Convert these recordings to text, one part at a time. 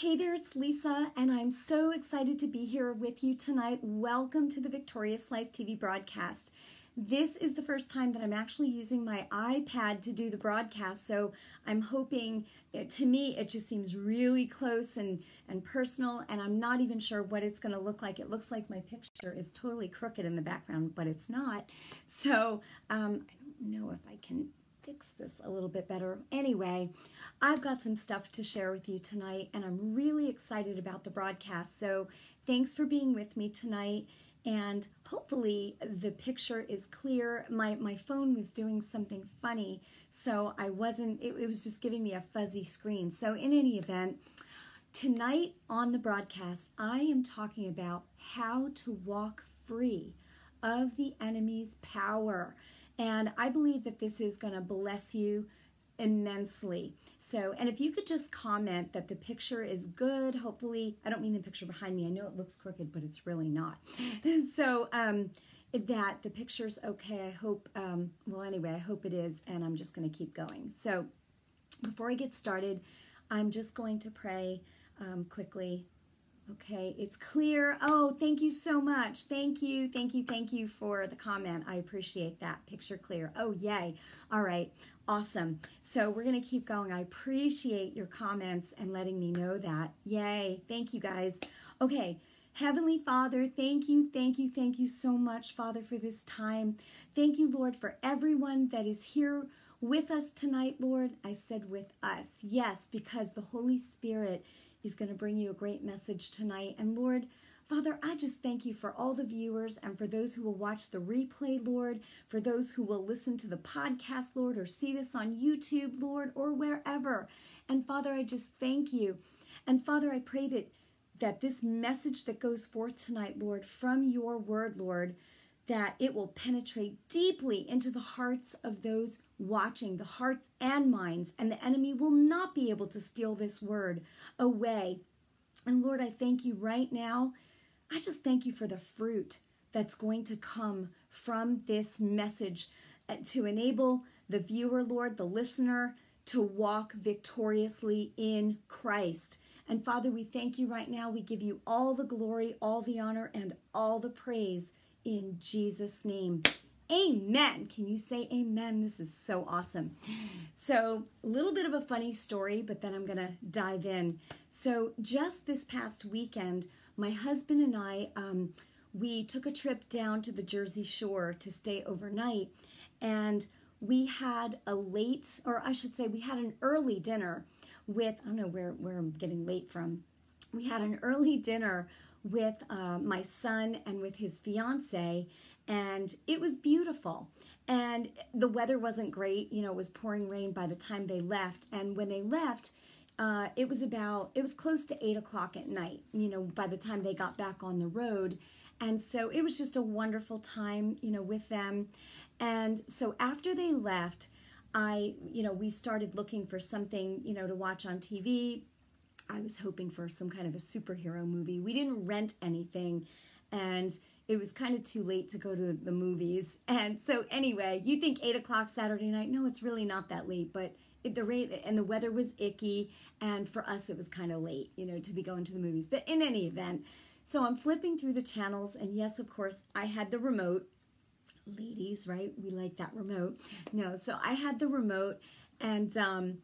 Hey there, it's Lisa, and I'm so excited to be here with you tonight. Welcome to the Victorious Life TV broadcast. This is the first time that I'm actually using my iPad to do the broadcast, so I'm hoping, to me, it just seems really close and, and personal, and I'm not even sure what it's going to look like. It looks like my picture is totally crooked in the background, but it's not. So um, I don't know if I can fix this a little bit better. Anyway, I've got some stuff to share with you tonight, and I'm really excited about the broadcast. So, thanks for being with me tonight. And hopefully, the picture is clear. My, my phone was doing something funny, so I wasn't, it, it was just giving me a fuzzy screen. So, in any event, tonight on the broadcast, I am talking about how to walk free of the enemy's power. And I believe that this is going to bless you immensely. So, and if you could just comment that the picture is good, hopefully, I don't mean the picture behind me. I know it looks crooked, but it's really not. so, um, that the picture's okay. I hope, um, well, anyway, I hope it is, and I'm just going to keep going. So, before I get started, I'm just going to pray um, quickly Okay, it's clear. Oh, thank you so much. Thank you, thank you, thank you for the comment. I appreciate that. Picture clear. Oh, yay. All right, awesome. So we're going to keep going. I appreciate your comments and letting me know that. Yay. Thank you, guys. Okay. Heavenly Father, thank you, thank you, thank you so much, Father, for this time. Thank you, Lord, for everyone that is here with us tonight, Lord. I said with us. Yes, because the Holy Spirit is going to bring you a great message tonight. And Lord, Father, I just thank you for all the viewers and for those who will watch the replay, Lord, for those who will listen to the podcast, Lord, or see this on YouTube, Lord, or wherever. And Father, I just thank you. And Father, I pray that that this message that goes forth tonight, Lord, from your word, Lord, that it will penetrate deeply into the hearts of those watching, the hearts and minds, and the enemy will not be able to steal this word away. And Lord, I thank you right now. I just thank you for the fruit that's going to come from this message uh, to enable the viewer, Lord, the listener, to walk victoriously in Christ. And Father, we thank you right now. We give you all the glory, all the honor, and all the praise in Jesus' name. Amen. Can you say amen? This is so awesome. So, a little bit of a funny story, but then I'm going to dive in. So, just this past weekend, my husband and I, um, we took a trip down to the Jersey Shore to stay overnight, and we had a late, or I should say, we had an early dinner with, I don't know where, where I'm getting late from. We had an early dinner with uh, my son and with his fiance and it was beautiful. And the weather wasn't great, you know, it was pouring rain by the time they left. And when they left, uh, it was about, it was close to eight o'clock at night, you know, by the time they got back on the road. And so it was just a wonderful time, you know, with them. And so after they left, I, you know, we started looking for something, you know, to watch on TV. I was hoping for some kind of a superhero movie. We didn't rent anything. And it was kind of too late to go to the movies. And so anyway, you think eight o'clock Saturday night? No, it's really not that late, but it, the rate and the weather was icky, and for us it was kind of late, you know, to be going to the movies. But in any event, so I'm flipping through the channels, and yes, of course, I had the remote. Ladies, right? We like that remote. No, so I had the remote, and um,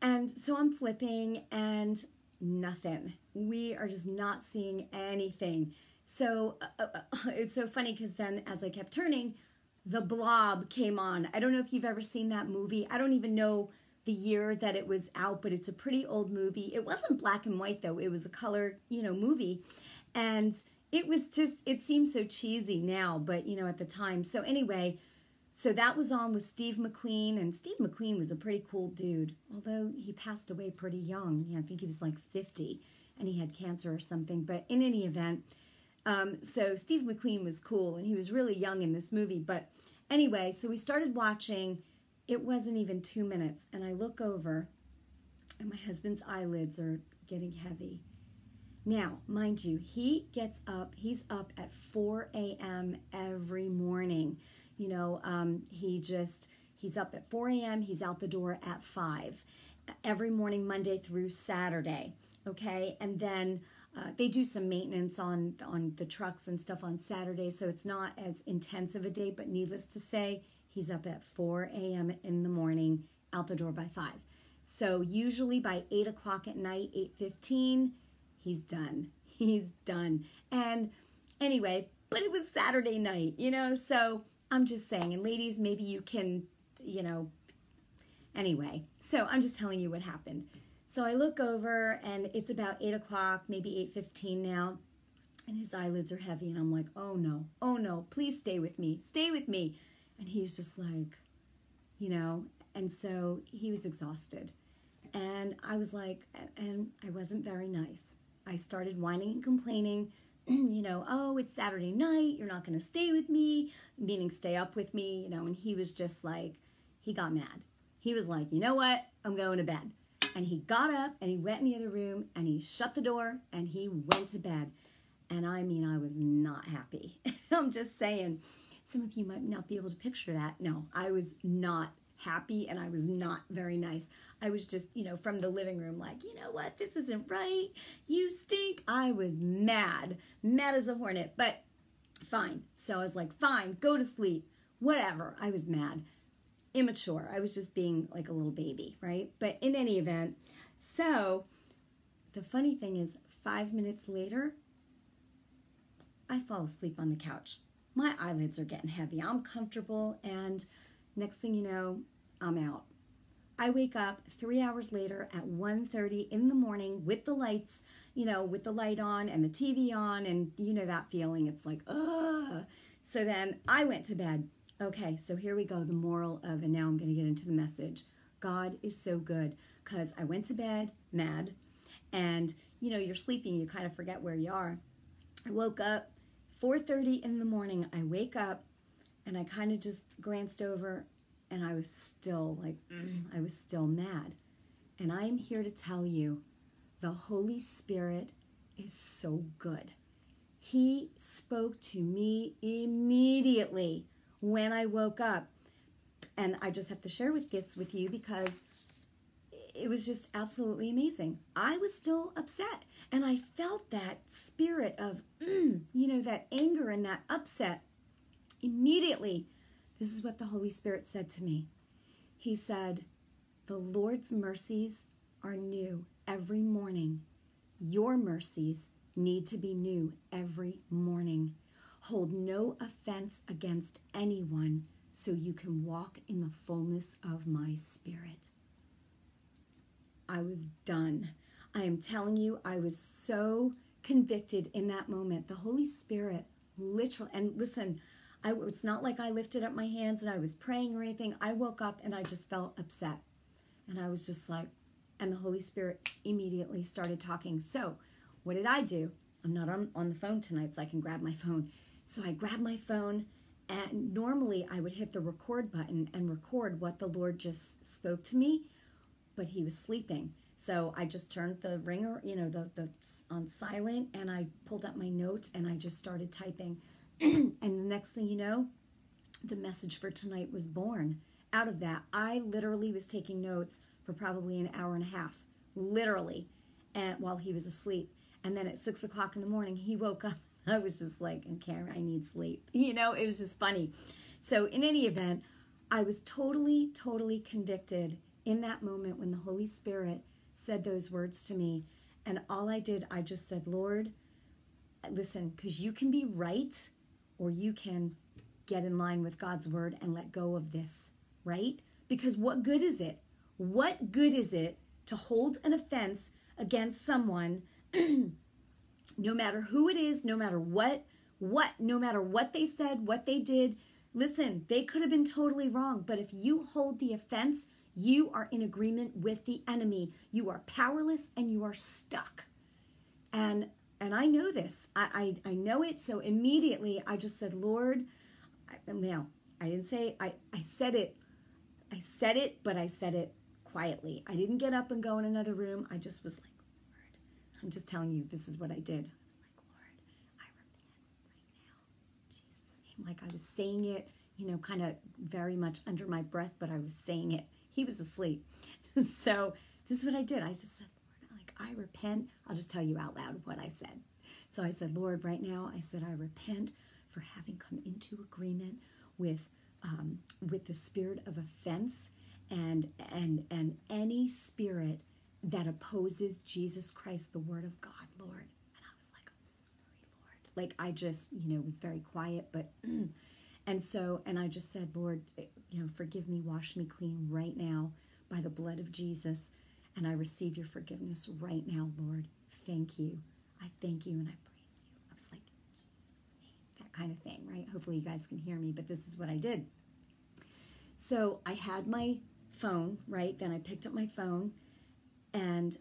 and so I'm flipping, and nothing. We are just not seeing anything. So uh, uh, uh it's so funny because then as I kept turning, the blob came on. I don't know if you've ever seen that movie. I don't even know the year that it was out, but it's a pretty old movie. It wasn't black and white though. It was a color, you know, movie. And it was just it seems so cheesy now, but you know, at the time. So anyway, so that was on with Steve McQueen, and Steve McQueen was a pretty cool dude, although he passed away pretty young. Yeah, I think he was like 50 and he had cancer or something. But in any event, um, so Steve McQueen was cool, and he was really young in this movie. But anyway, so we started watching. It wasn't even two minutes, and I look over, and my husband's eyelids are getting heavy. Now, mind you, he gets up, he's up at 4 a.m. every morning. You know, um, he just, he's up at 4 a.m., he's out the door at 5. every morning, Monday through Saturday. Okay, and then uh, they do some maintenance on on the trucks and stuff on Saturday, so it's not as intense of a day. But needless to say, he's up at 4 a.m. in the morning, out the door by five. So usually by eight o'clock at night, 8:15, he's done. He's done. And anyway, but it was Saturday night, you know. So I'm just saying, and ladies, maybe you can, you know. Anyway, so I'm just telling you what happened. So I look over, and it's about eight o'clock, maybe 8:15 now, and his eyelids are heavy, and I'm like, oh no, oh no, please stay with me, stay with me. And he's just like, you know, and so he was exhausted. And I was like, and I wasn't very nice. I started whining and complaining, you know, oh, it's Saturday night, you're not going to stay with me, meaning stay up with me, you know, and he was just like, he got mad. He was like, you know what, I'm going to bed. And he got up and he went in the other room and he shut the door and he went to bed. And I mean, I was not happy. I'm just saying. Some of you might not be able to picture that. No, I was not happy and I was not very nice. I was just, you know, from the living room, like, you know what, this isn't right. You stink. I was mad, mad as a hornet, but fine. So I was like, fine, go to sleep, whatever. I was mad, immature. I was just being like a little baby, right? But in any event, so the funny thing is, five minutes later, I fall asleep on the couch. My eyelids are getting heavy. I'm comfortable, and next thing you know, I'm out. I wake up three hours later at 1.30 in the morning with the lights, you know, with the light on and the TV on, and you know that feeling. It's like, ugh. So then I went to bed. Okay, so here we go. The moral of, and now I'm going to get into the message. God is so good because I went to bed mad, and you know, you're sleeping, you kind of forget where you are. I woke up 4:30 in the morning. I wake up and I kind of just glanced over and I was still like, mm, I was still mad. And I'm here to tell you the Holy Spirit is so good. He spoke to me immediately when I woke up. And I just have to share with this with you because it was just absolutely amazing. I was still upset and I felt that spirit of, you know, that anger and that upset immediately this is what the Holy Spirit said to me. He said, The Lord's mercies are new every morning. Your mercies need to be new every morning. Hold no offense against anyone so you can walk in the fullness of my spirit. I was done. I am telling you, I was so convicted in that moment. The Holy Spirit literally, and listen, I, it's not like I lifted up my hands and I was praying or anything. I woke up and I just felt upset. And I was just like, and the Holy Spirit immediately started talking. So, what did I do? I'm not on, on the phone tonight, so I can grab my phone. So, I grabbed my phone, and normally I would hit the record button and record what the Lord just spoke to me, but he was sleeping. So, I just turned the ringer, you know, the, the on silent, and I pulled up my notes and I just started typing. and the next thing you know, the message for tonight was born. Out of that, I literally was taking notes for probably an hour and a half, literally, and while he was asleep. And then at six o'clock in the morning, he woke up. I was just like, Karen, I need sleep. You know, it was just funny. So, in any event, I was totally, totally convicted in that moment when the Holy Spirit said those words to me. And all I did, I just said, Lord, listen, because you can be right or you can get in line with God's word and let go of this, right? Because what good is it? What good is it to hold an offense against someone no matter who it is, no matter what what no matter what they said, what they did, listen, they could have been totally wrong, but if you hold the offense, you are in agreement with the enemy. You are powerless and you are stuck. And and I know this. I, I, I know it. So immediately I just said, Lord, I, now I didn't say I, I said it. I said it, but I said it quietly. I didn't get up and go in another room. I just was like, Lord, I'm just telling you, this is what I did. Like, Lord, I repent right now. Jesus' name. Like I was saying it, you know, kind of very much under my breath, but I was saying it. He was asleep. so this is what I did. I just said, I repent. I'll just tell you out loud what I said. So I said, Lord, right now, I said, I repent for having come into agreement with um, with the spirit of offense and and and any spirit that opposes Jesus Christ, the Word of God, Lord. And I was like, sorry, Lord. Like I just, you know, was very quiet, but and so and I just said, Lord, eh, you know, forgive me, wash me clean right now by the blood of Jesus, and I receive your forgiveness right now, Lord. Thank you. I thank you and I praise you. I was like, that kind of thing, right? Hopefully you guys can hear me, but this is what I did. So I had my phone, right? Then I picked up my phone and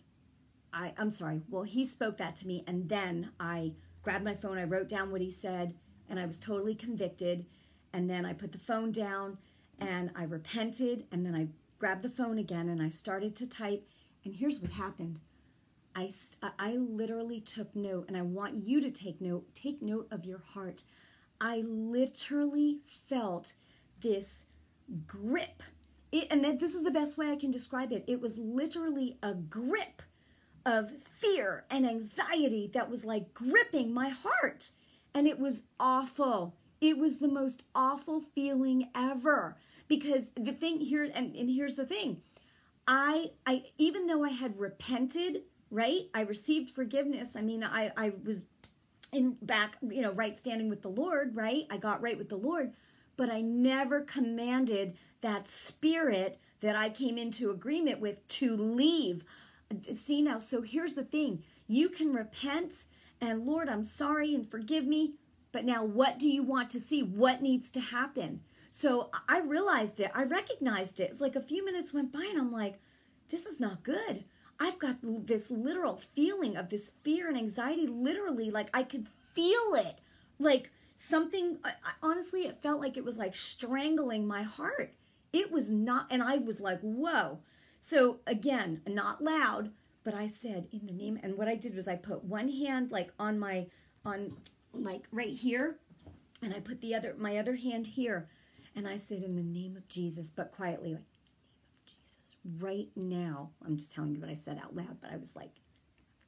I, I'm sorry. Well, he spoke that to me, and then I grabbed my phone, I wrote down what he said, and I was totally convicted. And then I put the phone down and I repented, and then I grabbed the phone again and I started to type. And here's what happened I, I literally took note, and I want you to take note. Take note of your heart. I literally felt this grip it, and this is the best way I can describe it. It was literally a grip of fear and anxiety that was like gripping my heart. And it was awful. It was the most awful feeling ever. Because the thing here, and, and here's the thing I, I, even though I had repented, right? I received forgiveness. I mean, I, I was in back, you know, right standing with the Lord, right? I got right with the Lord, but I never commanded that spirit that I came into agreement with to leave. See now, so here's the thing you can repent and Lord, I'm sorry and forgive me, but now what do you want to see? What needs to happen? So I realized it, I recognized it. It's like a few minutes went by and I'm like, this is not good. I've got this literal feeling of this fear and anxiety, literally, like I could feel it. Like something, I, honestly, it felt like it was like strangling my heart. It was not, and I was like, whoa. So again, not loud, but I said in the name, and what I did was I put one hand like on my, on like right here, and I put the other, my other hand here, and I said in the name of Jesus, but quietly, like, Jesus, right now. I'm just telling you what I said out loud, but I was like,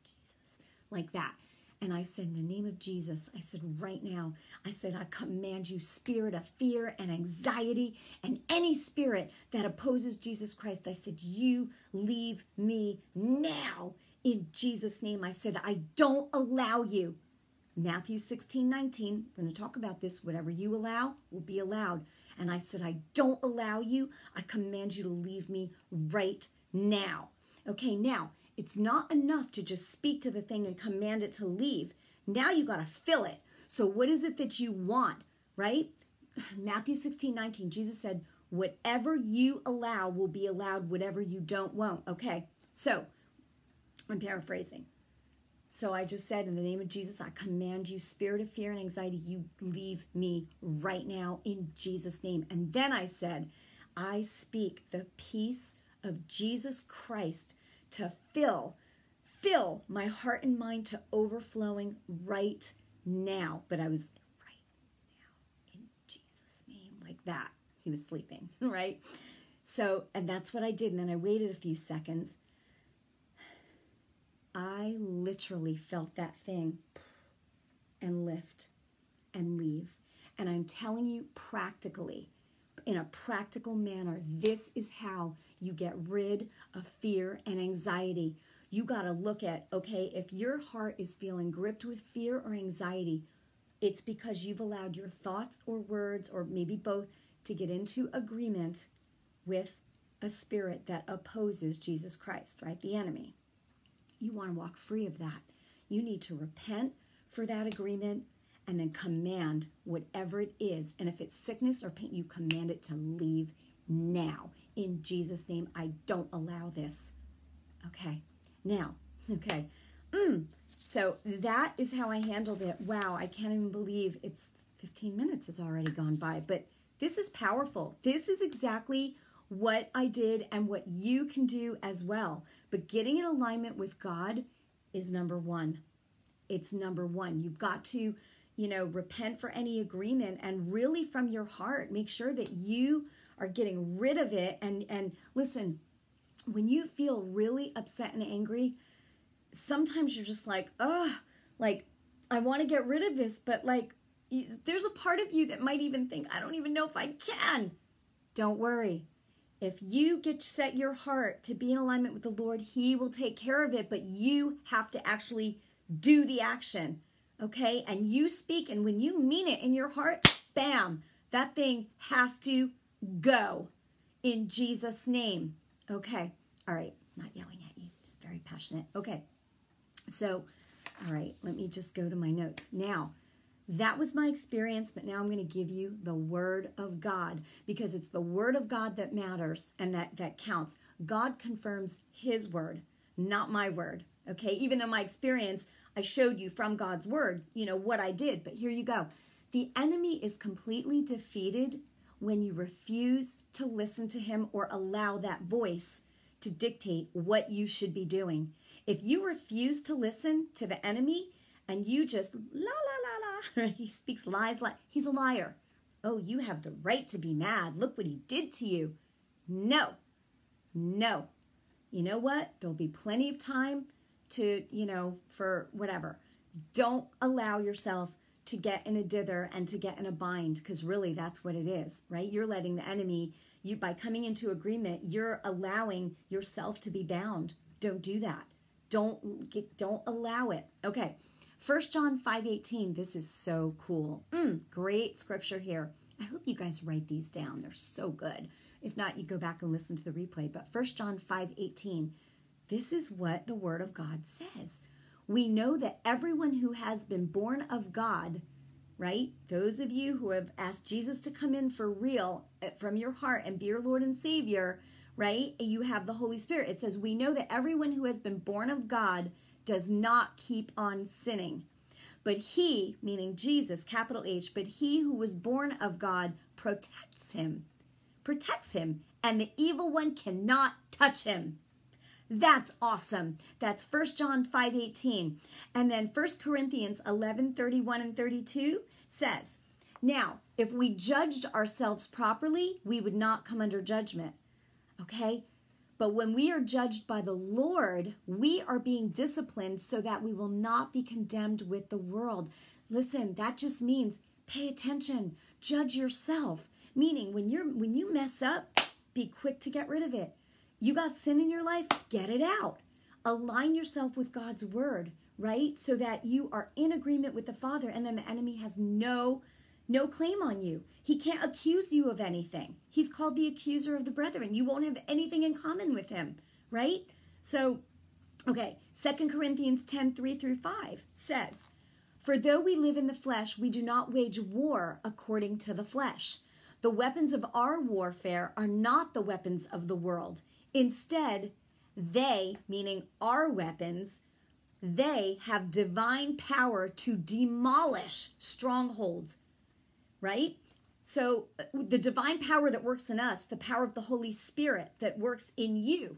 Jesus, like that. And I said, in the name of Jesus, I said, right now, I said, I command you, spirit of fear and anxiety and any spirit that opposes Jesus Christ. I said, you leave me now in Jesus' name. I said, I don't allow you. Matthew 16, 19, I'm going to talk about this. Whatever you allow will be allowed. And I said, I don't allow you. I command you to leave me right now. Okay, now, it's not enough to just speak to the thing and command it to leave. Now you got to fill it. So, what is it that you want, right? Matthew 16, 19, Jesus said, Whatever you allow will be allowed, whatever you don't won't. Okay, so I'm paraphrasing. So I just said, in the name of Jesus, I command you, spirit of fear and anxiety, you leave me right now in Jesus' name. And then I said, I speak the peace of Jesus Christ to fill fill my heart and mind to overflowing right now. But i was right now in jesus name like that. He was sleeping right? So and that's what i did. And then i waited a few seconds i literally felt that thing and lift and leave and i'm telling you practically in a practical manner this is how you get rid of fear and anxiety. You got to look at, okay, if your heart is feeling gripped with fear or anxiety, it's because you've allowed your thoughts or words, or maybe both, to get into agreement with a spirit that opposes Jesus Christ, right? The enemy. You want to walk free of that. You need to repent for that agreement and then command whatever it is. And if it's sickness or pain, you command it to leave now in Jesus' name. I don't allow this. Okay, now, okay. Mm. So that is how I handled it. Wow, I can't even believe it's 15 minutes has already gone by, but this is powerful. This is exactly what I did and what you can do as well. But getting in alignment with God is number one. It's number one. You've got to, you know, repent for any agreement and really from your heart make sure that you are getting rid of it and and listen when you feel really upset and angry, sometimes you're just like, ugh, like, I want to get rid of this, but like, there's a part of you that might even think, I don't even know if I can. Don't worry. If you get set your heart to be in alignment with the Lord, He will take care of it, but you have to actually do the action. Okay? And you speak, and when you mean it in your heart, bam, that thing has to go in Jesus' name. Okay? All right. Not yelling at you, just very passionate. Okay. So, all right, let me just go to my notes. Now, that was my experience, but now I'm going to give you the word of God because it's the word of God that matters and that that counts. God confirms his word, not my word. Okay? Even though my experience I showed you from God's word, you know what I did, but here you go. The enemy is completely defeated when you refuse to listen to him or allow that voice to dictate what you should be doing. If you refuse to listen to the enemy and you just la la la he speaks lies like he's a liar. Oh, you have the right to be mad. Look what he did to you. No, no. You know what? There'll be plenty of time to, you know, for whatever. Don't allow yourself to get in a dither and to get in a bind because really that's what it is, right? You're letting the enemy you by coming into agreement, you're allowing yourself to be bound. Don't do that. Don't get don't allow it. Okay. First John 5:18. This is so cool. Mm, great scripture here. I hope you guys write these down. They're so good. If not, you go back and listen to the replay. But First John 5:18. This is what the word of God says. We know that everyone who has been born of God right? Those of you who have asked Jesus to come in for real eh, from your heart and be your Lord and Savior, right? You have the Holy Spirit. It says, We know that everyone who has been born of God does not keep on sinning. But he, meaning Jesus, capital H, but he who was born of God protects him, protects him, and the evil one cannot touch him. That's awesome. That's 1 John 5:18. And then 1 Corinthians 11:31 and 32 says, "Now, if we judged ourselves properly, we would not come under judgment." Okay? But when we are judged by the Lord, we are being disciplined so that we will not be condemned with the world. Listen, that just means pay attention, judge yourself. Meaning when you're when you mess up, be quick to get rid of it. You got sin in your life? Get it out. Align yourself with God's word, right? So that you are in agreement with the Father and then the enemy has no no claim on you. He can't accuse you of anything. He's called the accuser of the brethren. You won't have anything in common with him, right? So, okay, Second Corinthians 10 3 through 5 says, For though we live in the flesh, we do not wage war according to the flesh. The weapons of our warfare are not the weapons of the world. Instead, they, meaning our weapons, they have divine power to demolish strongholds, right? So, uh, the divine power that works in us, the power of the Holy Spirit that works in you,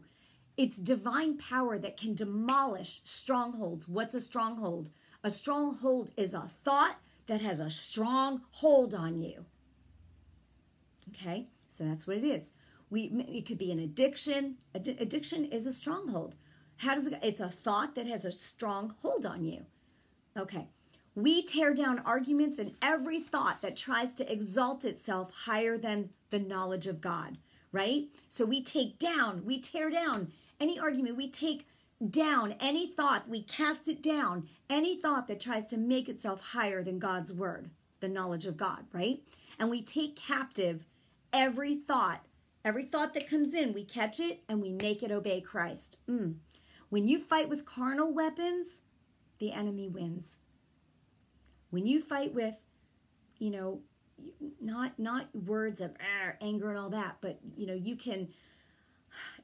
it's divine power that can demolish strongholds. What's a stronghold? A stronghold is a thought that has a strong hold on you. Okay, so that's what it is we it could be an addiction addiction is a stronghold how does it it's a thought that has a strong hold on you okay we tear down arguments and every thought that tries to exalt itself higher than the knowledge of god right so we take down we tear down any argument we take down any thought we cast it down any thought that tries to make itself higher than god's word the knowledge of god right and we take captive every thought Every thought that comes in, we catch it and we make it obey Christ. Mm. When you fight with carnal weapons, the enemy wins. When you fight with, you know, not not words of ah, anger and all that, but you know, you can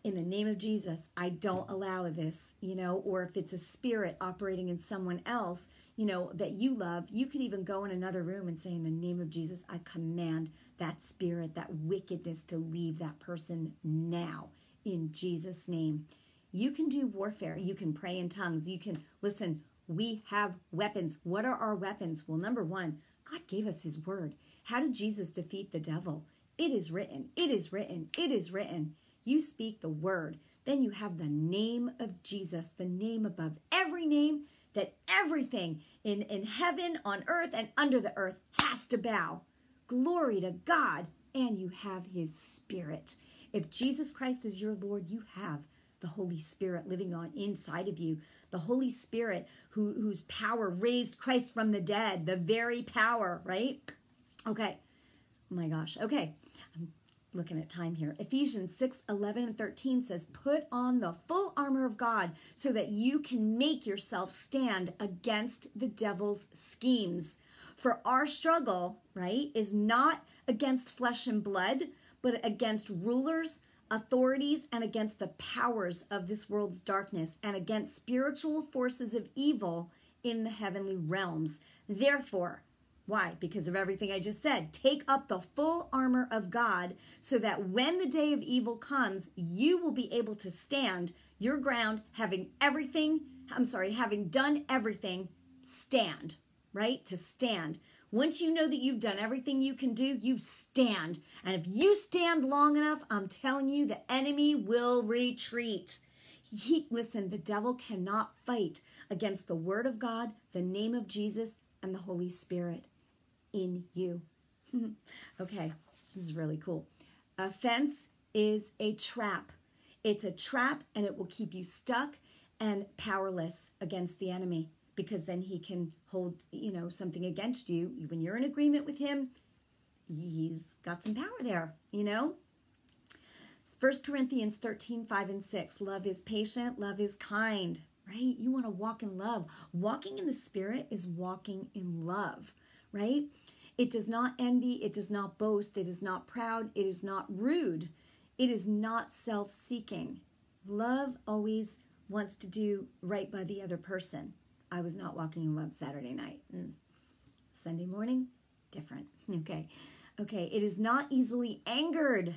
in the name of Jesus, I don't allow this, you know, or if it's a spirit operating in someone else, you know, that you love, you could even go in another room and say, In the name of Jesus, I command that spirit, that wickedness to leave that person now in Jesus' name. You can do warfare. You can pray in tongues. You can listen. We have weapons. What are our weapons? Well, number one, God gave us his word. How did Jesus defeat the devil? It is written. It is written. It is written. You speak the word. Then you have the name of Jesus, the name above every name that everything in, in heaven, on earth, and under the earth has to bow. Glory to God. And you have his spirit. If Jesus Christ is your Lord, you have the Holy Spirit living on inside of you. The Holy Spirit who, whose power raised Christ from the dead, the very power, right? Okay. Oh my gosh. Okay. I'm looking at time here. Ephesians 6 11 and 13 says, Put on the full armor of God so that you can make yourself stand against the devil's schemes. For our struggle, right, is not against flesh and blood, but against rulers, authorities, and against the powers of this world's darkness, and against spiritual forces of evil in the heavenly realms. Therefore, why? Because of everything I just said. Take up the full armor of God so that when the day of evil comes, you will be able to stand your ground, having everything, I'm sorry, having done everything, stand, right? To stand. Once you know that you've done everything you can do, you stand. And if you stand long enough, I'm telling you, the enemy will retreat. He, listen, the devil cannot fight against the word of God, the name of Jesus, and the Holy Spirit in you. okay, this is really cool. Offense is a trap. It's a trap and it will keep you stuck and powerless against the enemy because then he can hold, you know, something against you. When you're in agreement with him, he's got some power there, you know? 1 Corinthians 13, 5 and 6. Love is patient, love is kind, right? You want to walk in love. Walking in the Spirit is walking in love, right? It does not envy, it does not boast, it is not proud, it is not rude, it is not self seeking. Love always wants to do right by the other person. I was not walking in love Saturday night. Mm. Sunday morning, different. Okay. Okay. It is not easily angered.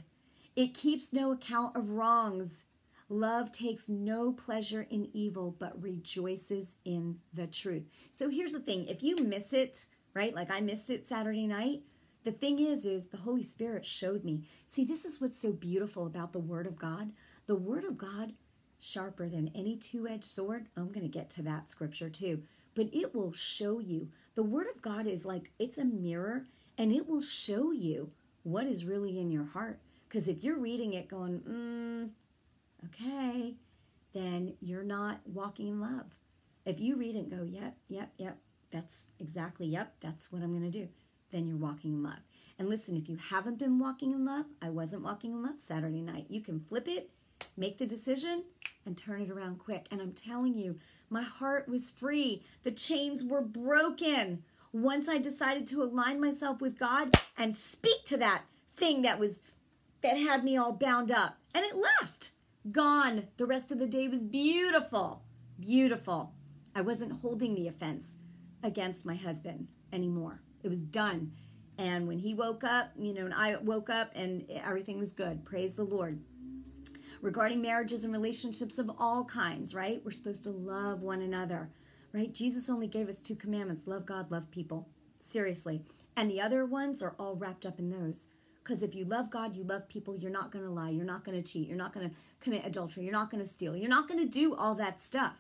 It keeps no account of wrongs. Love takes no pleasure in evil, but rejoices in the truth. So here's the thing if you miss it, right? Like I missed it Saturday night. The thing is, is the Holy Spirit showed me. See, this is what's so beautiful about the Word of God. The Word of God sharper than any two edged sword. I'm going to get to that scripture too. But it will show you. The Word of God is like it's a mirror and it will show you what is really in your heart. Because if you're reading it going, mm, okay, then you're not walking in love. If you read it and go, yep, yep, yep, that's exactly, yep, that's what I'm going to do, then you're walking in love. And listen, if you haven't been walking in love, I wasn't walking in love Saturday night. You can flip it make the decision and turn it around quick. And I'm telling you, my heart was free. The chains were broken. Once I decided to align myself with God and speak to that thing that was that had me all bound up, and it left. Gone. The rest of the day was beautiful. Beautiful. I wasn't holding the offense against my husband anymore. It was done. And when he woke up, you know, and I woke up and everything was good. Praise the Lord regarding marriages and relationships of all kinds, right? We're supposed to love one another, right? Jesus only gave us two commandments love God, love people. Seriously. And the other ones are all wrapped up in those. Because if you love God, you love people, you're not going to lie, you're not going to cheat, you're not going to commit adultery, you're not going to steal, you're not going to do all that stuff.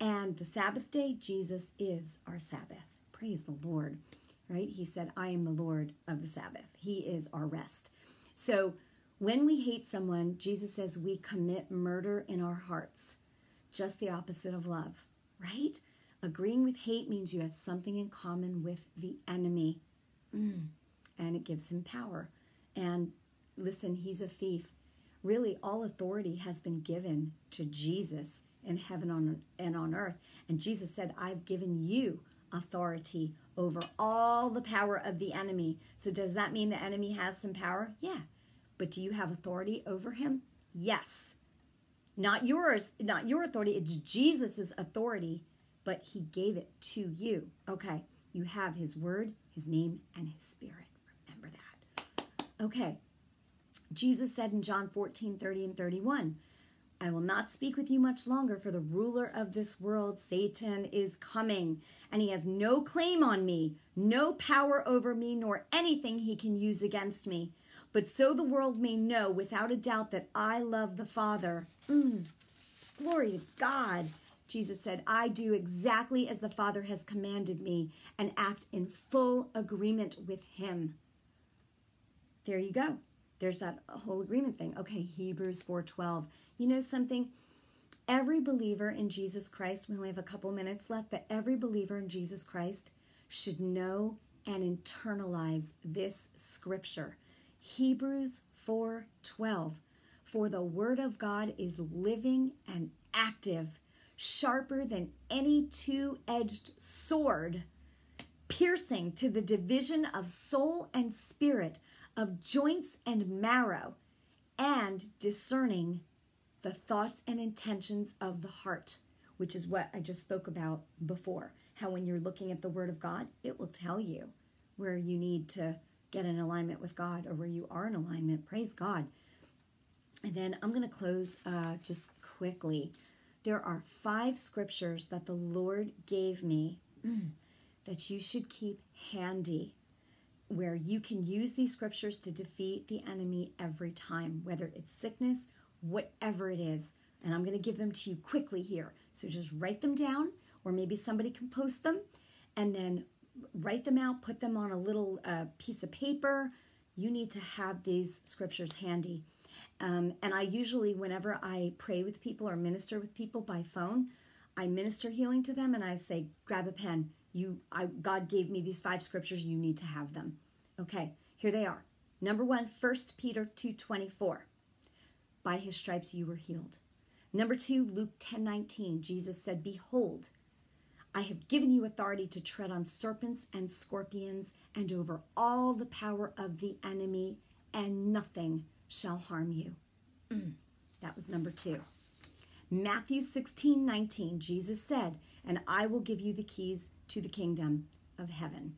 And the Sabbath day, Jesus is our Sabbath. Praise the Lord, right? He said, I am the Lord of the Sabbath. He is our rest. So when we hate someone, Jesus says we commit murder in our hearts. Just the opposite of love, right? Agreeing with hate means you have something in common with the enemy. Mm. And it gives him power. And listen, he's a thief. Really, all authority has been given to Jesus in heaven on, and on earth. And Jesus said, I've given you authority over all the power of the enemy. So, does that mean the enemy has some power? Yeah, but do you have authority over him? Yes. Not yours, not your authority, it's Jesus's authority, but he gave it to you. Okay. You have his word, his name, and his spirit. Remember that. Okay. Jesus said in John 14, 30 and 31, I will not speak with you much longer, for the ruler of this world, Satan, is coming, and he has no claim on me, no power over me, nor anything he can use against me. But so the world may know without a doubt that I love the Father. Mm, glory to God. Jesus said, I do exactly as the Father has commanded me and act in full agreement with Him. There you go. There's that whole agreement thing. Okay, Hebrews 4:12. You know something? Every believer in Jesus Christ, we only have a couple minutes left, but every believer in Jesus Christ should know and internalize this scripture. Hebrews 4:12. For the word of God is living and active, sharper than any two-edged sword, piercing to the division of soul and spirit, of joints and marrow, and discerning the thoughts and intentions of the heart, which is what I just spoke about before. How when you're looking at the Word of God, it will tell you where you need to get in alignment with God or where you are in alignment. Praise God. And then I'm going to close uh, just quickly. There are five scriptures that the Lord gave me mm, that you should keep handy where you can use these scriptures to defeat the enemy every time, whether it's sickness, whatever it is. And I'm going to give them to you quickly here. So just write them down, or maybe somebody can post them, and then write them out, put them on a little uh, piece of paper. You need to have these scriptures handy. Um, and I usually, whenever I pray with people or minister with people by phone, I minister healing to them and I say, grab a pen, you I, god gave me these five scriptures. You need to have them. Okay here they are. Number one 1 peter 2.24 by his stripes you were healed. Number two luke 10.19 jesus said behold i have given you authority to tread on serpents and scorpions and over all the power of the enemy and nothing shall harm you mm. that was number two matthew 16.19 jesus said and i will give you the keys to the kingdom of heaven.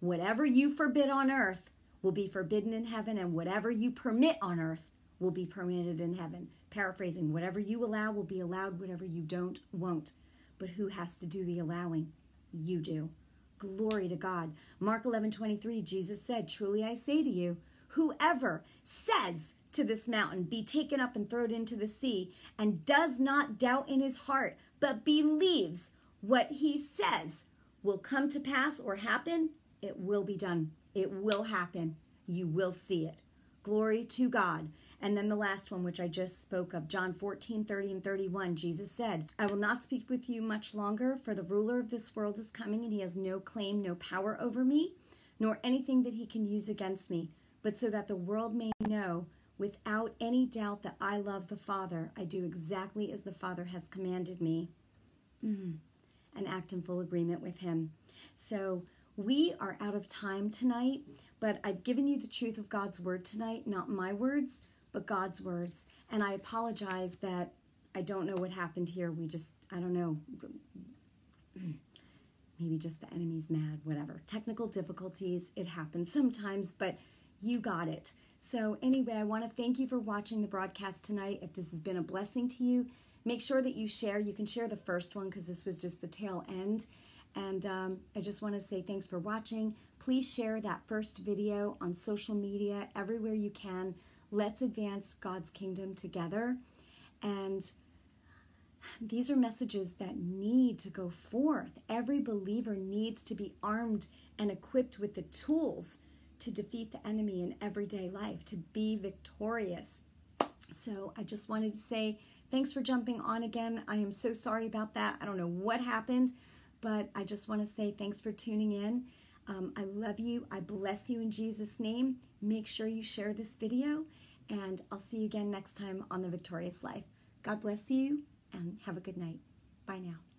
Whatever you forbid on earth will be forbidden in heaven, and whatever you permit on earth will be permitted in heaven. Paraphrasing, whatever you allow will be allowed, whatever you don't, won't. But who has to do the allowing? You do. Glory to God. Mark 11 23, Jesus said, Truly I say to you, whoever says to this mountain, Be taken up and thrown into the sea, and does not doubt in his heart, but believes what he says will come to pass or happen, it will be done. It will happen. You will see it. Glory to God. And then the last one, which I just spoke of, John 14, 30 and 31, Jesus said, I will not speak with you much longer, for the ruler of this world is coming, and he has no claim, no power over me, nor anything that he can use against me, but so that the world may know without any doubt that I love the Father. I do exactly as the Father has commanded me. Mm and act in full agreement with Him. So we are out of time tonight, but I've given you the truth of God's word tonight, not my words, but God's words. And I apologize that I don't know what happened here. We just, I don't know. Maybe just the enemy's mad, whatever. Technical difficulties, it happens sometimes, but you got it. So, anyway, I want to thank you for watching the broadcast tonight. If this has been a blessing to you, Make sure that you share. You can share the first one because this was just the tail end. And um, I just want to say thanks for watching. Please share that first video on social media everywhere you can. Let's advance God's kingdom together. And these are messages that need to go forth. Every believer needs to be armed and equipped with the tools to defeat the enemy in everyday life, to be victorious. So I just wanted to say Thanks for jumping on again. I am so sorry about that. I don't know what happened, but I just want to say thanks for tuning in. Um, I love you. I bless you in Jesus' name. Make sure you share this video, and I'll see you again next time on The Victorious Life. God bless you, and have a good night. Bye now.